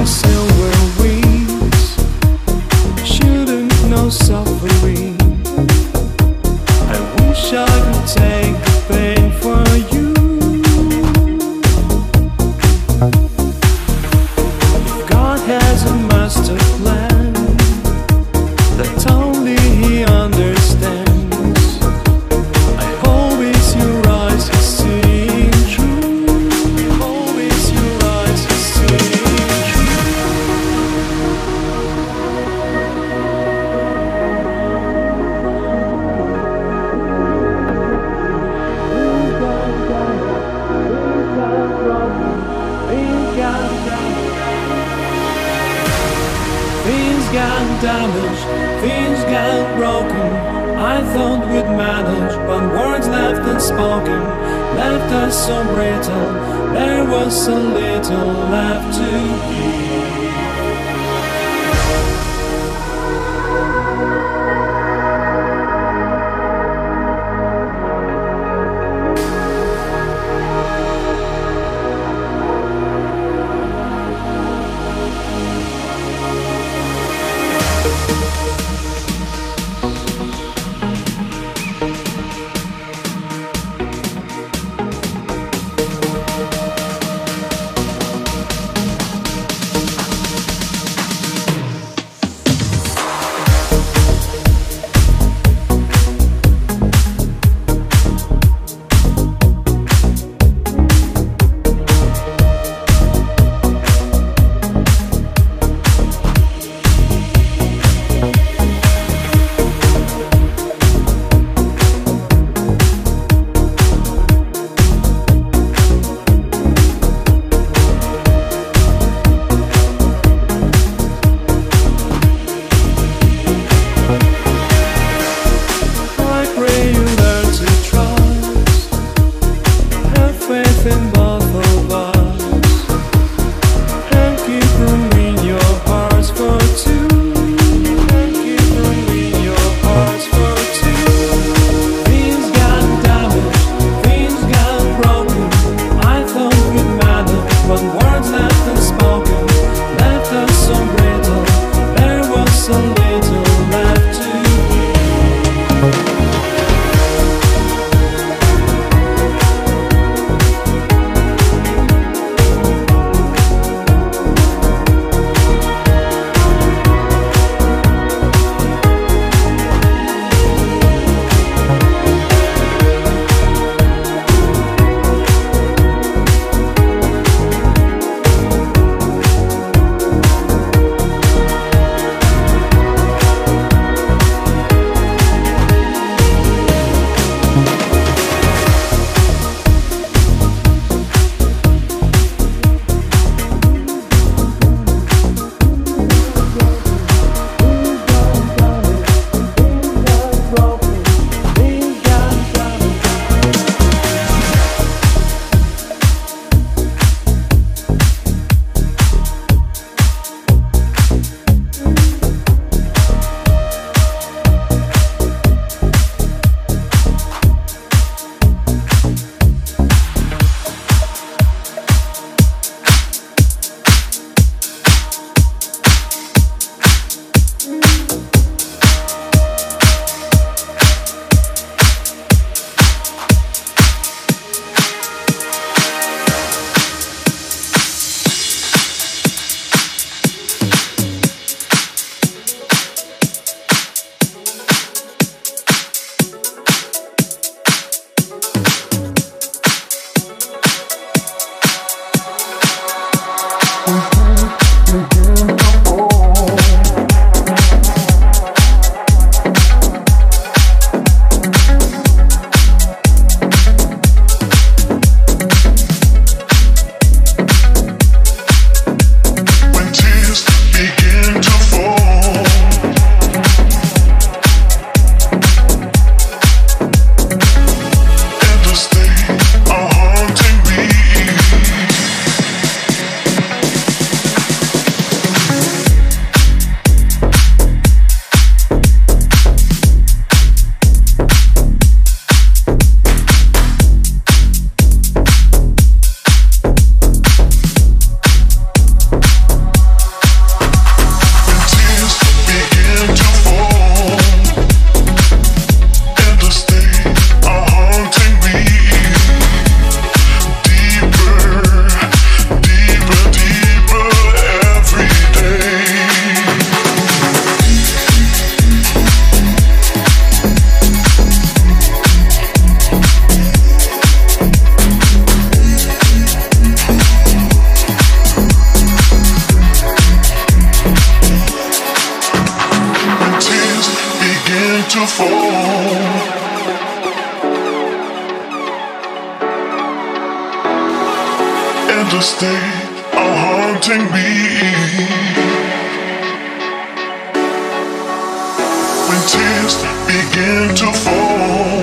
With silver mental state haunting me. When tears begin to fall.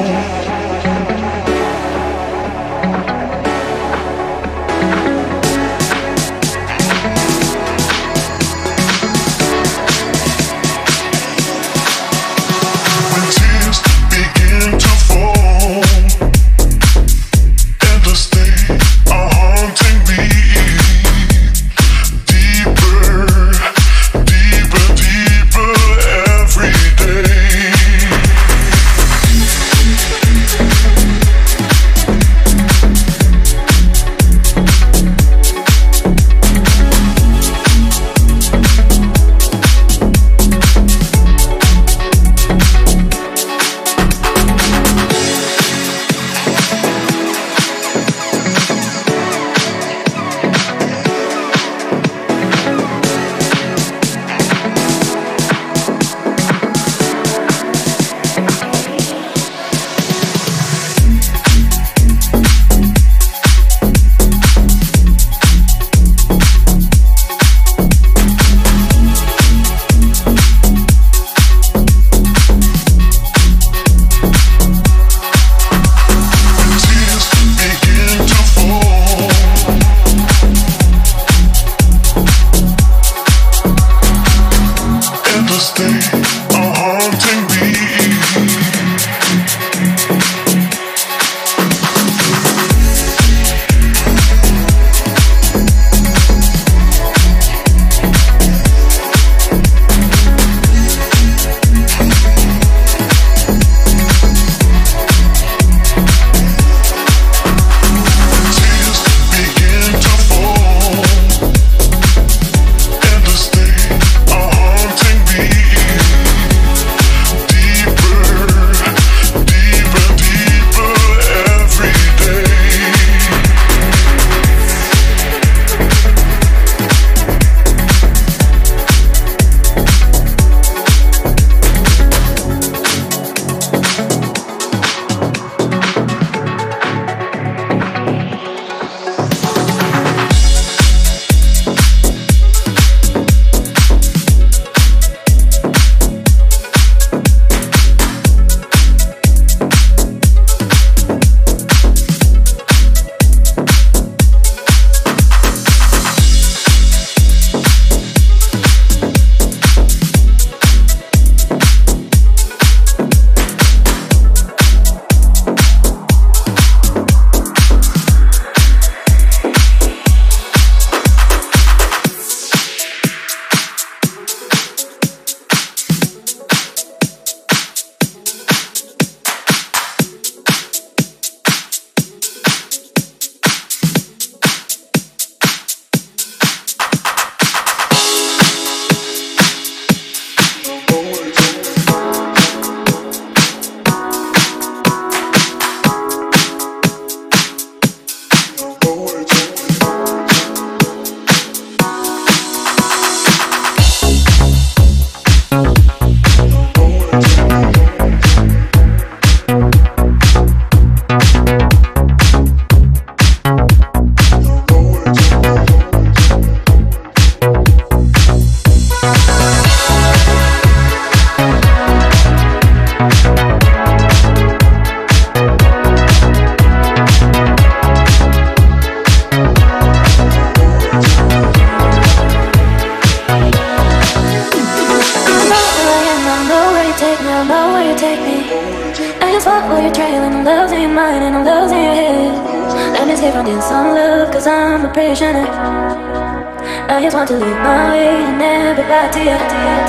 want to live my way and everybody, dear, dear.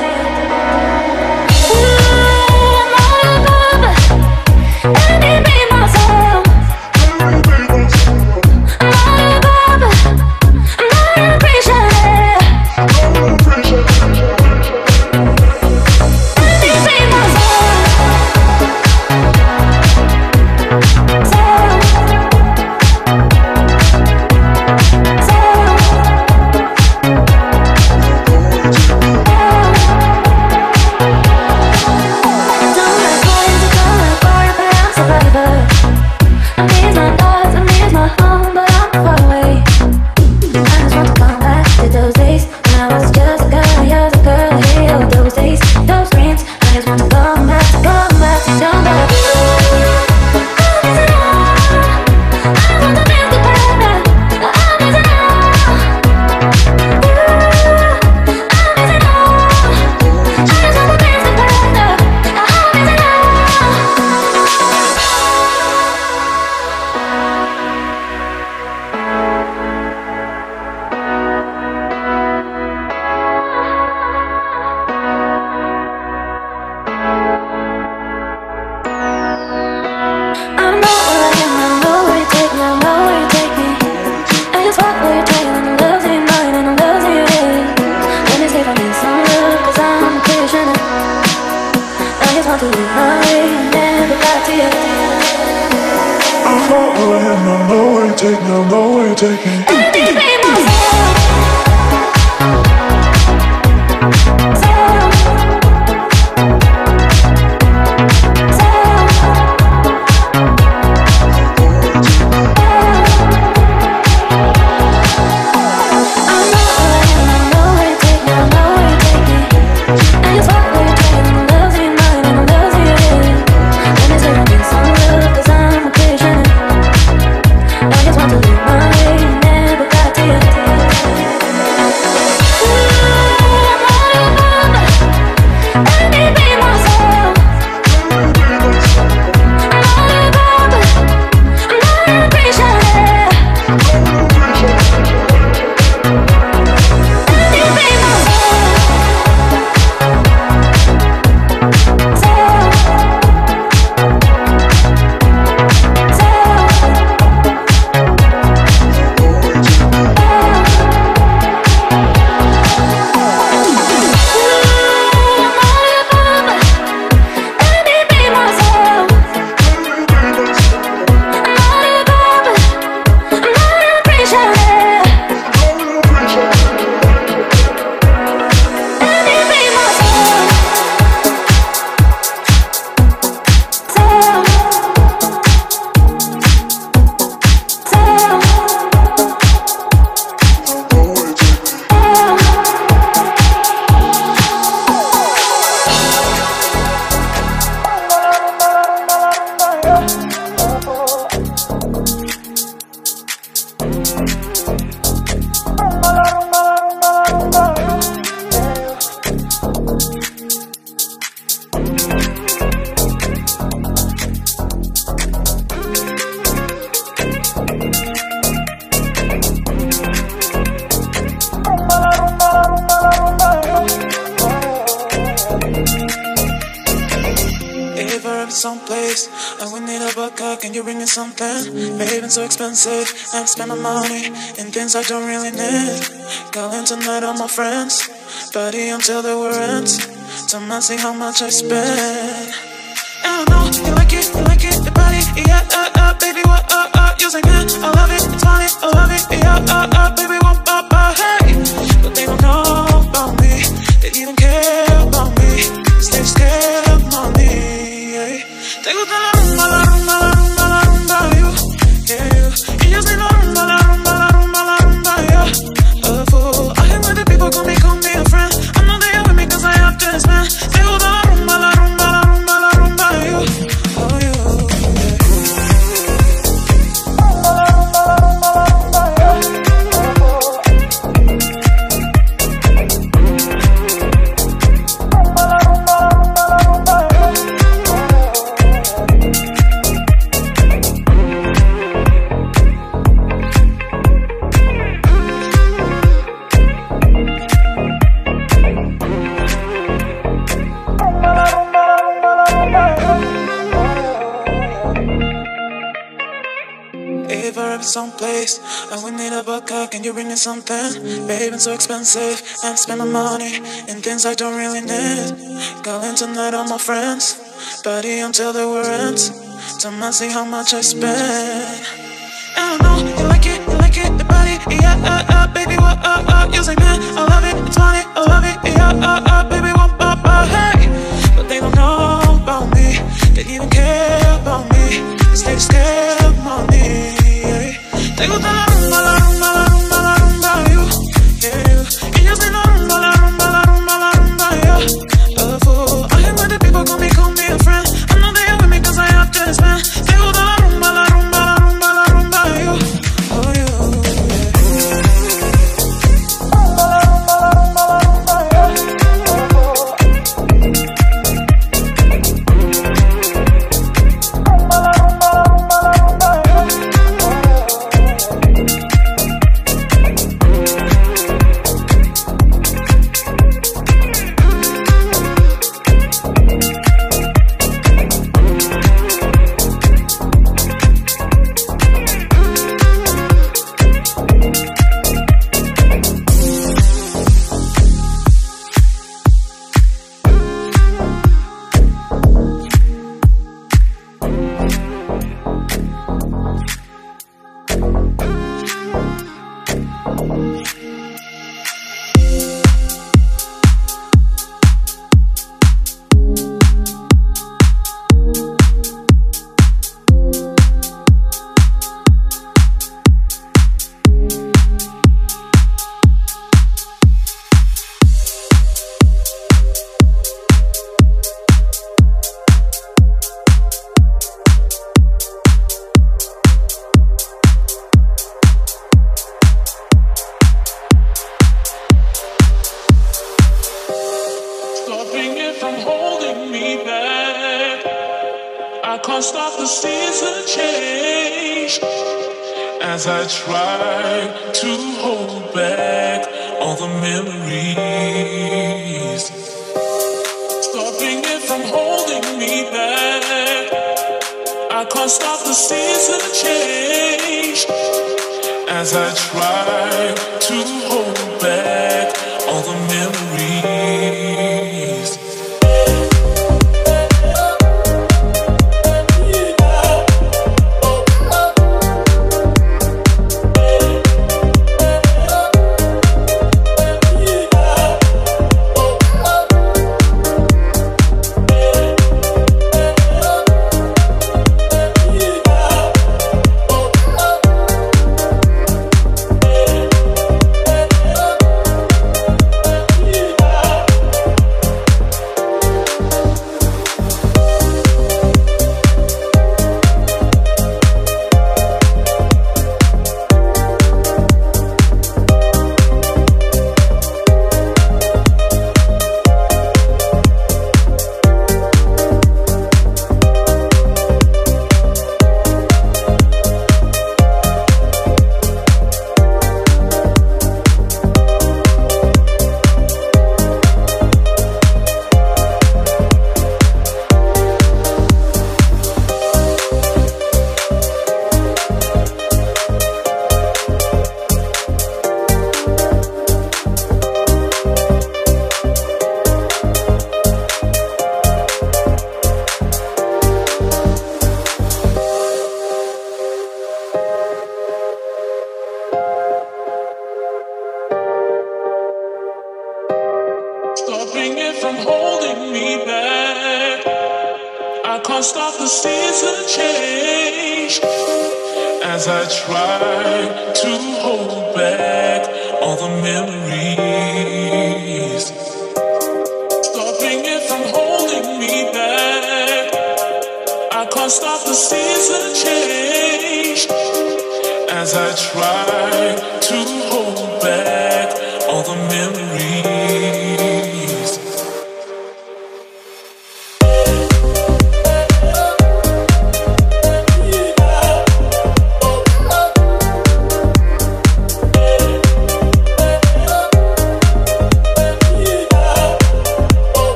Take, now know where you take me. spend my money in things I don't really need. Going tonight on my friends, party until the were ends. Time I see how much I spend. Can you bring me something? Babe, it's so expensive. And spend my money in things I don't really need. Going tonight on my friends. Party until the were ends. Time I see how much I spend. I know you like it, you like it, the body, yeah, uh, uh, baby, what, uh, uh, you say, man, I love it, it's funny, I love it, yeah, uh, uh, baby, what, uh, uh, hey, but they don't know about me, they even care about me, cause they scared Te gusta la rumba, la rumba, la.